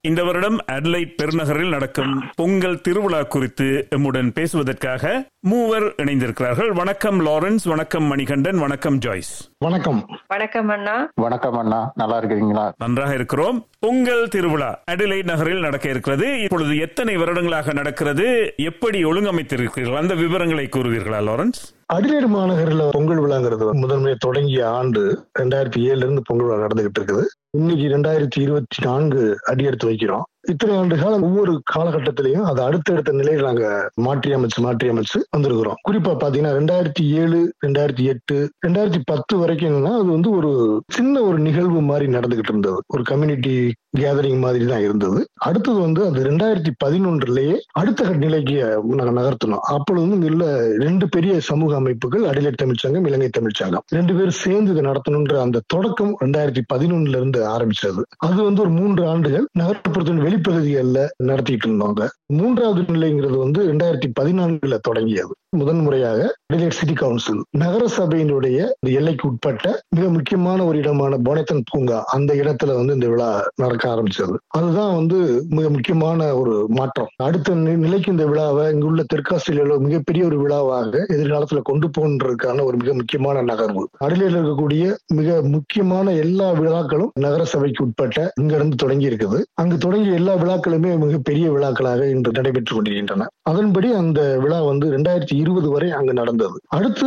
இந்த வருடம் அட்லைட் பெருநகரில் நடக்கும் பொங்கல் திருவிழா குறித்து எம்முடன் பேசுவதற்காக மூவர் இணைந்திருக்கிறார்கள். வணக்கம் லாரன்ஸ். வணக்கம் மணிகண்டன். வணக்கம் ஜாய்ஸ். வணக்கம். வணக்கம் அண்ணா. வணக்கம் அண்ணா. நல்லா இருக்கிறீங்களா? நன்றாக இருக்கிறோம். பொங்கல் திருவிழா அடிலைட் நகரில் நடக்க இருக்கிறது. இப்பொழுது எத்தனை வருடங்களாக நடக்கிறது? எப்படி ஒழுங்கமைத்திருக்கிறீர்கள்? அந்த விவரங்களை கூறுவீர்களா லாரன்ஸ்? அடிலேடு மாநகரில் பொங்கல் விழாங்கிறது முதன்மையை தொடங்கிய ஆண்டு ரெண்டாயிரத்தி ஏழுல இருந்து பொங்கல் விழா நடந்துகிட்டு இருக்குது. இன்னைக்கு ரெண்டாயிரத்தி இருபத்தி நான்கு அடியெடுத்து வைக்கிறோம். இத்தனை ஆண்டு காலம் ஒவ்வொரு காலகட்டத்திலையும் அதை அடுத்தடுத்த நிலையில் நாங்க மாற்றி அமைச்சு மாற்றி அமைச்சு வந்திருக்கிறோம். குறிப்பா பாத்தீங்கன்னா ரெண்டாயிரத்தி ஏழு ரெண்டாயிரத்தி எட்டு ரெண்டாயிரத்தி பத்து வரைக்கும் என்னன்னா அது வந்து ஒரு சின்ன ஒரு நிகழ்வு மாதிரி நடந்துகிட்டு இருந்தது. ஒரு கம்யூனிட்டி கேதரிங் மாதிரி தான் இருந்தது. அடுத்தது வந்து அது ரெண்டாயிரத்தி பதினொன்றுலயே அடுத்த நிலைக்கு நாங்க நகர்த்தணும் அப்பொழுது வந்து இங்க உள்ள ரெண்டு பெரிய சமூக அமைப்புகள் அடிலை தமிழ்ச்சங்கம் இலங்கை தமிழ்ச்சங்கம் ரெண்டு பேரும் சேர்ந்து இதை நடத்தணுன்ற அந்த தொடக்கம் ரெண்டாயிரத்தி பதினொன்னுல இருந்து ஆரம்பிச்சது. அது வந்து ஒரு மூன்று ஆண்டுகள் நகர்ப்புறத்தின் வெளிப்பகுதிகளில் நடத்திட்டு இருந்தோங்க மூன்றாவது நிலைங்கிறது வந்து ரெண்டாயிரத்தி பதினான்குல தொடங்கியது. முதன் முறையாக சிட்டி கவுன்சில் நகர சபையினுடைய எல்லைக்கு உட்பட்ட மிக முக்கியமான ஒரு இடமான போனத்தன் பூங்கா அந்த இடத்துல வந்து இந்த விழா நடக்க ஆரம்பிச்சது. அதுதான் வந்து மிக முக்கியமான ஒரு மாற்றம். அடுத்த நிலைக்கு இந்த விழாவை இங்குள்ள தெற்காஸ்திரேலியாவில் மிகப்பெரிய ஒரு விழாவாக எதிர்காலத்துல கொண்டு போன்றதுக்கான ஒரு மிக முக்கியமான நகர்வு. அடிலையில் இருக்கக்கூடிய மிக முக்கியமான எல்லா விழாக்களும் நகர சபைக்கு உட்பட்ட இங்கிருந்து தொடங்கி இருக்குது. அங்கு தொடங்கிய எல்லா விழாக்களுமே மிகப்பெரிய விழாக்களாக இன்று நடைபெற்றுக் கொண்டிருக்கின்றன. அதன்படி அந்த விழா வந்து ரெண்டாயிரத்தி இருபது வரை அங்கு நடந்தது. அடுத்து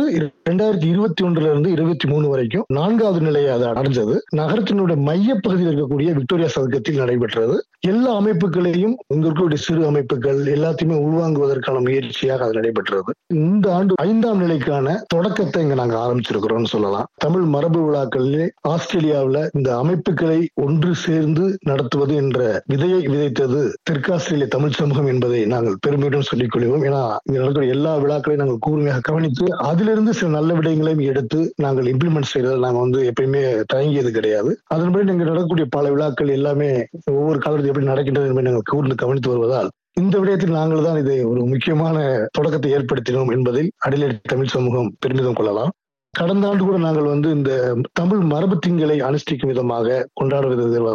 ரெண்டாயிரத்தி இருபத்தி ஒன்றுல இருந்து இருபத்தி மூணு வரைக்கும் நான்காவது நிலையை அது அடைஞ்சது. நகரத்தினுடைய மைய பகுதியில் இருக்கக்கூடிய விக்டோரியா சதுக்கத்தில் நடைபெற்றது. எல்லா அமைப்புகளையும் இங்க இருக்கக்கூடிய சிறு அமைப்புகள் எல்லாத்தையுமே உள்வாங்குவதற்கான முயற்சியாக அது நடைபெற்றது. இந்த ஆண்டு ஐந்தாம் நிலைக்கான தொடக்கத்தை இங்க நாங்க ஆரம்பிச்சிருக்கிறோம்னு சொல்லலாம். தமிழ் மரபு விழாக்களிலே ஆஸ்திரேலியாவில் இந்த அமைப்புகளை ஒன்று சேர்ந்து நடத்துவது என்ற விதையை விதைத்தது தெற்காஸ்திரேலிய தமிழ் சமூகம் என்பதை நாங்கள் பெருமையுடன் சொல்லிக் கொள்வோம் ஏன்னா இங்க நடக்கிற எல்லா விழாக்களையும் நாங்கள் கூர்மையாக கவனித்து அதிலிருந்து சில நல்ல விடயங்களையும் எடுத்து நாங்கள் இம்ப்ளிமெண்ட் செய்யறது நாங்கள் வந்து எப்பயுமே தயங்கியது கிடையாது. அதன்படி நாங்கள் நடக்கக்கூடிய பல விழாக்கள் எல்லாமே ஒவ்வொரு காலத்தில் எப்படி நடக்கின்றது என்பதை நாங்கள் கூர்ந்து கவனித்து வருவதால் இந்த விடயத்தில் நாங்கள் தான் இதை ஒரு முக்கியமான தொடக்கத்தை ஏற்படுத்தினோம் என்பதில் அடிலேட் தமிழ் சமூகம் பெருமிதம் கொள்ளலாம். கடந்த ஆண்டு கூட நாங்கள் வந்து இந்த தமிழ் மரபு திங்களை அனுஷ்டிக்கும் விதமாக கொண்டாட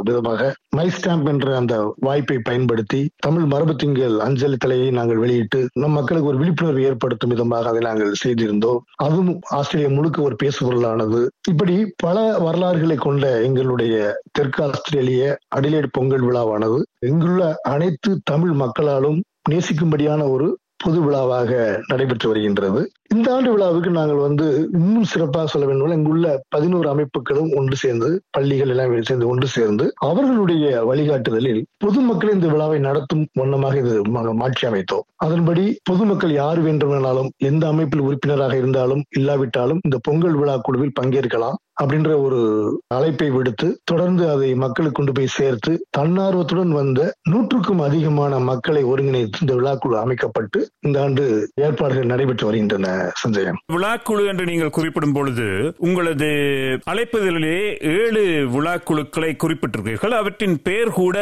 விதமாக மை ஸ்டாம்ப் என்ற அந்த வாய்ப்பை பயன்படுத்தி தமிழ் மரபு திங்கள் அஞ்சலி தலையை நாங்கள் வெளியிட்டு நம் மக்களுக்கு ஒரு விழிப்புணர்வு ஏற்படுத்தும் விதமாக அதை நாங்கள் செய்திருந்தோம். அதுவும் ஆஸ்திரேலியா முழுக்க ஒரு பேசுபொருளானது. இப்படி பல வரலாறுகளை கொண்ட எங்களுடைய தெற்கு ஆஸ்திரேலிய அடிலேட் பொங்கல் விழாவானது இங்குள்ள அனைத்து தமிழ் மக்களாலும் நேசிக்கும்படியான ஒரு பொது விழாவாக நடைபெற்று வருகின்றது. இந்த ஆண்டு விழாவுக்கு நாங்கள் வந்து இன்னும் சிறப்பாக சொல்ல வேண்டும் இங்குள்ள பதினோரு அமைப்புகளும் ஒன்று சேர்ந்து பள்ளிகள் எல்லாம் சேர்ந்து ஒன்று சேர்ந்து அவர்களுடைய வழிகாட்டுதலில் பொதுமக்கள் இந்த விழாவை நடத்தும் வண்ணமாக இது மாற்றி அமைத்தோம். அதன்படி பொதுமக்கள் யார் வேண்டுமானாலும் எந்த அமைப்பில் உறுப்பினராக இருந்தாலும் இல்லாவிட்டாலும் இந்த பொங்கல் விழா குழுவில் பங்கேற்கலாம் அப்படின்ற ஒரு அழைப்பை விடுத்து தொடர்ந்து அதை மக்களுக்கு கொண்டு போய் சேர்த்து தன்னார்வத்துடன் வந்த நூற்றுக்கும் அதிகமான மக்களை ஒருங்கிணைத்து இந்த விழாக்குழு அமைக்கப்பட்டு இந்த ஆண்டு ஏற்பாடுகள் நடைபெற்று வருகின்றன. சஞ்சயன் விழாக்குழு என்று நீங்கள் குறிப்பிடும் பொழுது உங்களது அழைப்புதலிலே ஏழு விழாக்குழுக்களை குறிப்பிட்டிருக்கிறீர்கள். அவற்றின் பெயர் கூட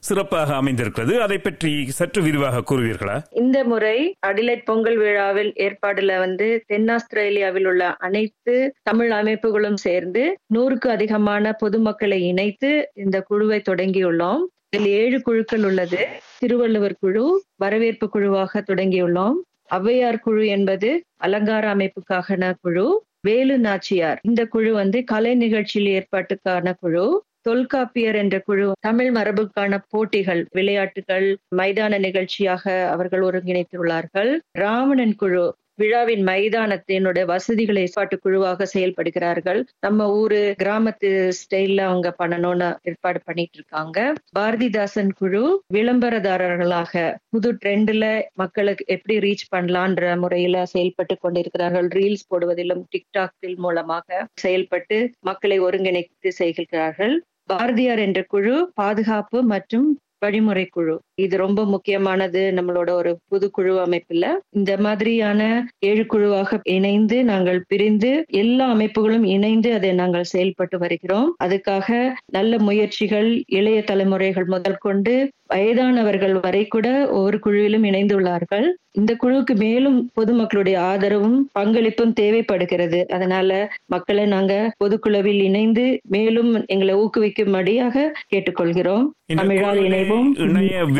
சிறப்பாக அமைந்திருக்கிறது. அதை பற்றி சற்று விரிவாக கூறுவீர்களா? இந்த முறை அடிலைட் பொங்கல் விழாவில் ஏற்பாடுல வந்து தென்னாஸ்திரேலியாவில் உள்ள அனைத்து தமிழ் அமைப்புகளும் சேர்ந்து நூறுக்கு அதிகமான பொதுமக்களை இணைத்து இந்த குழுவை தொடங்கியுள்ளோம். இதில் ஏழு குழுக்கள் உள்ளது. திருவள்ளுவர் குழு வரவேற்பு குழுவாக தொடங்கியுள்ளோம். ஔவையார் குழு என்பது அலங்கார அமைப்புக்கான குழு வேலு நாச்சியார். இந்த குழு வந்து கலை நிகழ்ச்சியில் ஏற்பாட்டுக்கான குழு தொல்காப்பியர் என்ற குழு தமிழ் மரபுக்கான போட்டிகள் விளையாட்டுகள் மைதான நிகழ்ச்சியாக அவர்கள் ஒருங்கிணைத்துள்ளார்கள். ராவணன் குழு விழாவின் மைதானத்தினுடைய வசதிகளை ஏற்பாட்டு குழுவாக செயல்படுகிறார்கள். நம்ம ஊரு கிராமத்து ஸ்டைல்ல அவங்க பண்ணணும்னு ஏற்பாடு பண்ணிட்டு இருக்காங்க பாரதிதாசன் குழு விளம்பரதாரர்களாக புது ட்ரெண்ட்ல மக்களுக்கு எப்படி ரீச் பண்ணலான்ற முறையில செயல்பட்டு கொண்டிருக்கிறார்கள். ரீல்ஸ் போடுவதிலும் டிக்டாக் மூலமாக செயல்பட்டு மக்களை ஒருங்கிணைத்து செய்கிறார்கள் பாரதியார் என்ற குழு பாதுகாப்பு மற்றும் வழிமுறை குழு. இது ரொம்ப முக்கியமானது நம்மளோட ஒரு புது குழு அமைப்புல. இந்த மாதிரியான ஏழு குழுவாக இணைந்து நாங்கள் பிரிந்து எல்லா அமைப்புகளும் இணைந்து அதை நாங்கள் செயல்பட்டு வருகிறோம். அதுக்காக நல்ல முயற்சிகள் இளைய தலைமுறைகள் முதல் கொண்டு வயதானவர்கள் வரை கூட ஒவ்வொரு குழுவிலும் இணைந்துள்ளார்கள். இந்த குழுவுக்கு மேலும் பொதுமக்களுடைய ஆதரவும் பங்களிப்பும் தேவைப்படுகிறது. அதனால மக்களை நாங்க பொதுக்குழுவில் இணைந்து மேலும் எங்களை ஊக்குவிக்கும்படியாக கேட்டுக்கொள்கிறோம். தமிழால் இணைவோம்.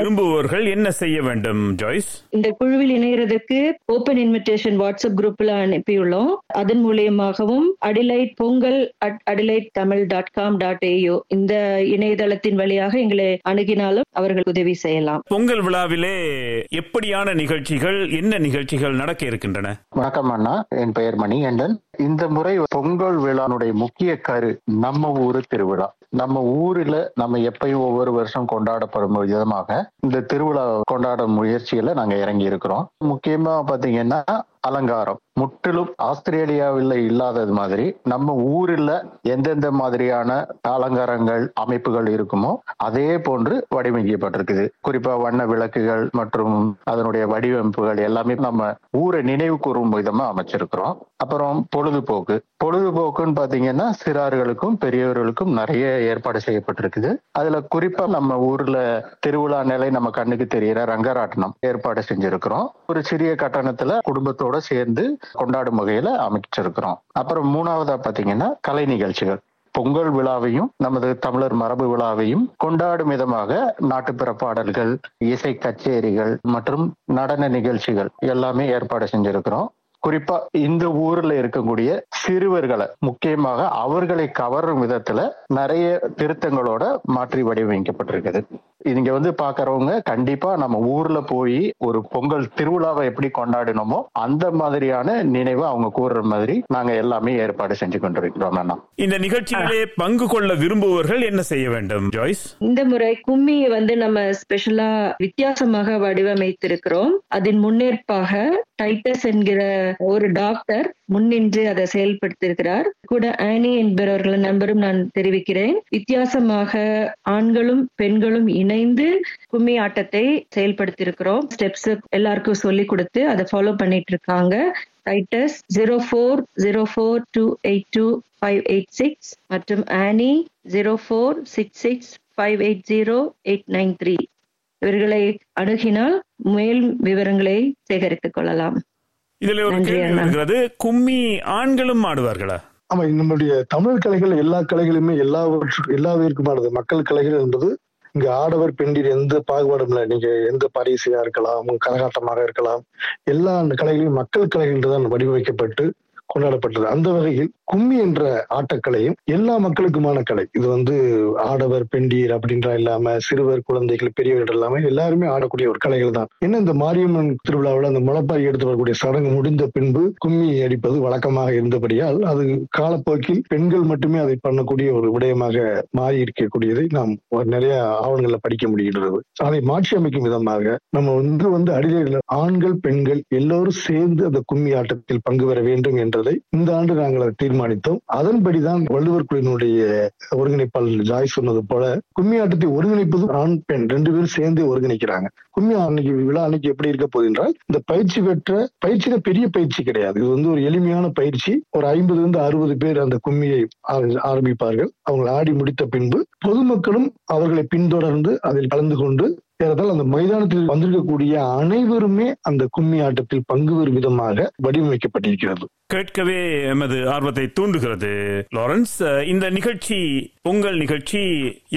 விரும்புவோர்கள் என்ன செய்ய வேண்டும் ஜாய்ஸ்? இந்த குழுவில் இணைகிறதுக்கு ஓபன் இன்விடேஷன் வாட்ஸ்அப் குரூப்ல அனுப்பியுள்ளோம். அதன் மூலியமாகவும் Adelaide Pongal at Adelaide Tamil dot com dot AU இந்த இணையதளத்தின் வழியாக எங்களை அணுகினாலும் அவர்கள் உதவி செய்யலாம். பொங்கல் விழாவிலே எப்படியான நிகழ்ச்சிகள் என்ன நிகழ்ச்சிகள் நடக்க இருக்கின்றன? வணக்கம் அண்ணா. என் பெயர் மணி அண்டன் இந்த முறை பொங்கல் விழானுடைய முக்கிய கரு நம்ம ஊரு திருவிழா. நம்ம ஊரில் நம்ம எப்பயும் ஒவ்வொரு வருஷம் கொண்டாடப்படும் விதமாக இந்த திருவிழா கொண்டாடும் முயற்சியில நாங்க இறங்கி இருக்கிறோம் முக்கியமா பாத்தீங்கன்னா அலங்காரம். முற்றிலும் ஆஸ்திரேலியாவில் இல்லாதது மாதிரி நம்ம ஊரில் எந்தெந்த மாதிரியான அலங்காரங்கள் அமைப்புகள் இருக்குமோ அதே போன்று வடிவமைக்கப்பட்டிருக்குது. குறிப்பா வண்ண விளக்குகள் மற்றும் அதனுடைய வடிவமைப்புகள் எல்லாமே நம்ம ஊரை நினைவு கூறும் விதமா அமைச்சிருக்கிறோம். அப்புறம் பொழுதுபோக்கு. பொழுதுபோக்குன்னு பாத்தீங்கன்னா சிறார்களுக்கும் பெரியவர்களுக்கும் நிறைய ஏற்பாடு செய்யப்பட்டிருக்குது. அதுல குறிப்பா நம்ம ஊர்ல திருவிழா நிலை நம்ம கண்ணுக்கு தெரிகிற ரங்கராட்டனம் ஏற்பாடு செஞ்சிருக்கிறோம். ஒரு சிறிய கட்டணத்துல குடும்பத்தோட சேர்ந்து கொண்டாடும் வகையில அமைச்சிருக்கிறோம். அப்புறம் மூணாவதா பாத்தீங்கன்னா கலை நிகழ்ச்சிகள். பொங்கல் விழாவையும் நமது தமிழர் மரபு விழாவையும் கொண்டாடும் விதமாக நாட்டுப்புற பாடல்கள் இசை கச்சேரிகள் மற்றும் நடன நிகழ்ச்சிகள் எல்லாமே ஏற்பாடு செஞ்சிருக்கிறோம். குறிப்பா இந்த ஊர்ல இருக்கக்கூடிய சிறுவர்களை முக்கியமாக அவர்களை கவரும் விதத்துல நிறைய திருத்தங்களோட மாற்றி வடிவமைக்கப்பட்டிருக்குது. இங்க வந்து பாக்குறவங்க கண்டிப்பா நம்ம ஊர்ல போய் ஒரு பொங்கல் திருவிழாவை எப்படி கொண்டாடினோமோ அந்த மாதிரியான நினைவை அவங்க கூறுற மாதிரி நாங்க எல்லாமே ஏற்பாடு செஞ்சு கொண்டிருக்கிறோம் இந்த நிகழ்ச்சியிலே பங்கு கொள்ள விரும்புவோர்கள் என்ன செய்ய வேண்டும் ஜாய்ஸ்? இந்த முறை கும்மியை வந்து நம்ம ஸ்பெஷலா வித்தியாசமாக வடிவமைத்திருக்கிறோம். அதன் முன்னேற்பாக டைட்டஸ் என்கிற ஒரு டாக்டர் முன்னின்று அதை செயல்படுத்தியிருக்கிறார். கூட ஆனி என்பவர்களின் நண்பரும் நான் தெரிவிக்கிறேன். வித்தியாசமாக ஆண்களும் பெண்களும் இணைந்து கும்மி ஆட்டத்தை செயல்படுத்தியிருக்கிறோம். ஸ்டெப்ஸ் எல்லாருக்கும் சொல்லி கொடுத்து அதை ஃபாலோ பண்ணிட்டு இருக்காங்க Titus zero four zero four two eight two five eight six மற்றும் Annie zero four six six five eight zero eight nine three இவர்களை அணுகினால் மேல் விவரங்களை சேகரித்துக் கொள்ளலாம். இதுல ஒரு கேள்வி. வருகிறது. கும்மி ஆண்களும் ஆடுவார்களா? ஆமா நம்முடைய தமிழ் கலைகள் எல்லா கலைகளுமே எல்லாவற்றுக்கும் எல்லாவிற்குமானது மக்கள் கலைகள் என்பது இங்க ஆடவர் பெண்டிர் எந்த பாகுபாடும் இல்லை. நீங்க எந்த பரிசையா இருக்கலாம் கரகாட்டமாக இருக்கலாம் எல்லா அந்த கலைகளையும் மக்கள் கலைகள் என்றுதான் வடிவமைக்கப்பட்டு கொண்டாடப்பட்டது. அந்த வகையில் கும்மி என்ற ஆட்டக்கலையும் எல்லா மக்களுக்குமான கலை. இது வந்து ஆடவர் பெண்டீர் அப்படின்ற இல்லாம சிறுவர் குழந்தைகள் பெரியவர்கள் இல்லாம எல்லாருமே ஆடக்கூடிய ஒரு கலைகள் தான். என்ன இந்த மாரியம்மன் திருவிழாவில் அந்த முளப்பாரி எடுத்து வரக்கூடிய சடங்கு முடிந்த பின்பு கும்மி அடிப்பது வழக்கமாக இருந்தபடியால் அது காலப்போக்கில் பெண்கள் மட்டுமே அதை பண்ணக்கூடிய ஒரு விடயமாக மாறி இருக்கக்கூடியதை நாம் நிறைய ஆவணங்களில் படிக்க முடிகின்றது. அதை மாற்றி அமைக்கும் விதமாக நம்ம வந்து வந்து அடிலையில் ஆண்கள் பெண்கள் எல்லோரும் சேர்ந்து அந்த கும்மி ஆட்டத்தில் பங்கு பெற வேண்டும் என்றதை இந்த ஆண்டு நாங்கள் அதை தீர்மானித்தோம். அதன்படிதான் வள்ளுவர் குழுவினுடைய ஒருங்கிணைப்பாளர் ஜாய் சொன்னது போல கும்மி ஆட்டத்தை ஒருங்கிணைப்பது ஆண் பெண் ரெண்டு பேரும் சேர்ந்து ஒருங்கிணைக்கிறாங்க. கும்மி அன்னைக்கு விழா அன்னைக்கு எப்படி இருக்க போகுது என்றால் இந்த பயிற்சி பெற்ற பயிற்சியில பெரிய பயிற்சி கிடையாது. இது வந்து ஒரு எளிமையான பயிற்சி. ஒரு ஐம்பதுல இருந்து அறுபது பேர் அந்த கும்மியை ஆரம்பிப்பார்கள். அவங்க ஆடி முடித்த பின்பு பொதுமக்களும் அவர்களை பின்தொடர்ந்து அதில் கலந்து கொண்டு ஏறத்தால் அந்த மைதானத்தில் வந்திருக்கக்கூடிய அனைவருமே அந்த கும்மி ஆட்டத்தில் பங்கு பெறும் விதமாக வடிவமைக்கப்பட்டிருக்கிறது. கேட்கவே எமது ஆர்வத்தை தூண்டுகிறது. லாரன்ஸ் இந்த நிகழ்ச்சி பொங்கல் நிகழ்ச்சி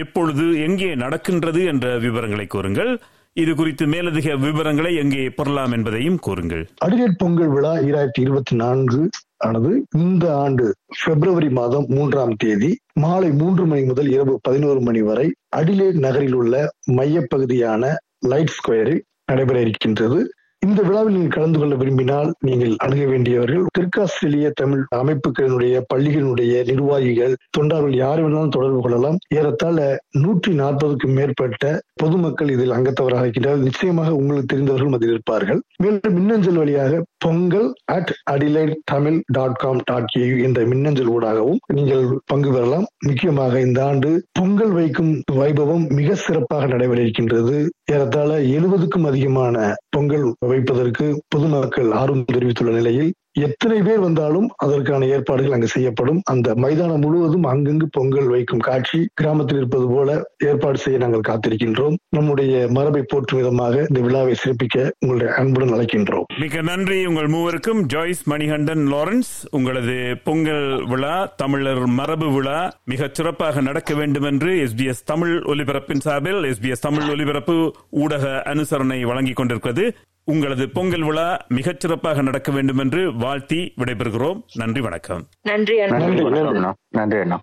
எப்பொழுது எங்கே நடக்கின்றது என்ற விவரங்களை கூறுங்கள். இது குறித்து மேலதிக விவரங்களை எங்கே பெறலாம் என்பதையும் கூறுங்கள். அடிலேட் பொங்கல் விழா இரண்டாயிரத்தி இருபத்தி நான்கு ஆனது இந்த ஆண்டு பிப்ரவரி மாதம் மூன்றாம் தேதி மாலை மூன்று மணி முதல் இரவு பதினோரு மணி வரை அடிலேட் நகரில் உள்ள மையப்பகுதியான லைட் ஸ்கொயரில் நடைபெற இருக்கின்றது. இந்த விழாவில் நீங்கள் கலந்து கொள்ள விரும்பினால் நீங்கள் அணுக வேண்டியவர்கள் தெற்காஸ்திரேலிய தமிழ் அமைப்புகளினுடைய பள்ளிகளினுடைய நிர்வாகிகள் தொண்டார்கள் யார் வேணாலும் தொடர்பு கொள்ளலாம். ஏறத்தாழ நூற்றி நாற்பதுக்கும் மேற்பட்ட பொதுமக்கள் இதில் அங்கத்தவராக இருக்கின்றார்கள். நிச்சயமாக உங்களுக்கு தெரிந்தவர்கள் அதில் இருப்பார்கள். மேலும் மின்னஞ்சல் வழியாக Pongal at Adelaide Tamil dot com dot A என்ற மின்னஞ்சல் ஊடாகவும் நீங்கள் பங்கு பெறலாம். முக்கியமாக இந்த ஆண்டு பொங்கல் வைக்கும் வைபவம் மிக சிறப்பாக நடைபெற இருக்கின்றது. ஏறத்தாழ எழுபதுக்கும் அதிகமான பொங்கல் வைப்பதற்கு பொதுமக்கள் ஆர்வம் தெரிவித்துள்ள நிலையில் எத்தனை பேர் வந்தாலும் அதற்கான ஏற்பாடுகள் அங்கு செய்யப்படும். அந்த மைதானம் முழுவதும் அங்கங்கு பொங்கல் வைக்கும் காட்சி கிராமத்தில் இருப்பது போல ஏற்பாடு செய்ய நாங்கள் காத்திருக்கின்றோம். நம்முடைய மரபை போற்றும் விதமாக இந்த விழாவை சிறப்பிக்க உங்களுடைய அன்புடன் அழைக்கின்றோம். மிக நன்றி உங்கள் மூவருக்கும். ஜாய்ஸ் மணிகண்டன் லாரன்ஸ் உங்களது பொங்கல் விழா தமிழர் மரபு விழா மிக சிறப்பாக நடக்க வேண்டும் என்று எஸ்பிஎஸ் தமிழ் ஒலிபரப்பின் சார்பில் எஸ்பிஎஸ் தமிழ் ஒலிபரப்பு ஊடக அனுசரணை வழங்கிக் கொண்டிருக்கிறது. உங்களது பொங்கல் விழா மிகச் சிறப்பாக நடக்க வேண்டும் என்று வாழ்த்தி விடைபெறுகிறோம். நன்றி வணக்கம். நன்றி அண்ணா. நன்றி அண்ணா.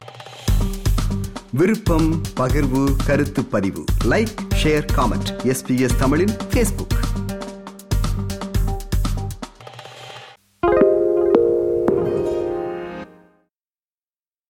விருப்பம் பகிர்வு கருத்து பதிவு. லைக் ஷேர் காமெண்ட் எஸ்பிஎஸ் தமிழின் ஃபேஸ்புக்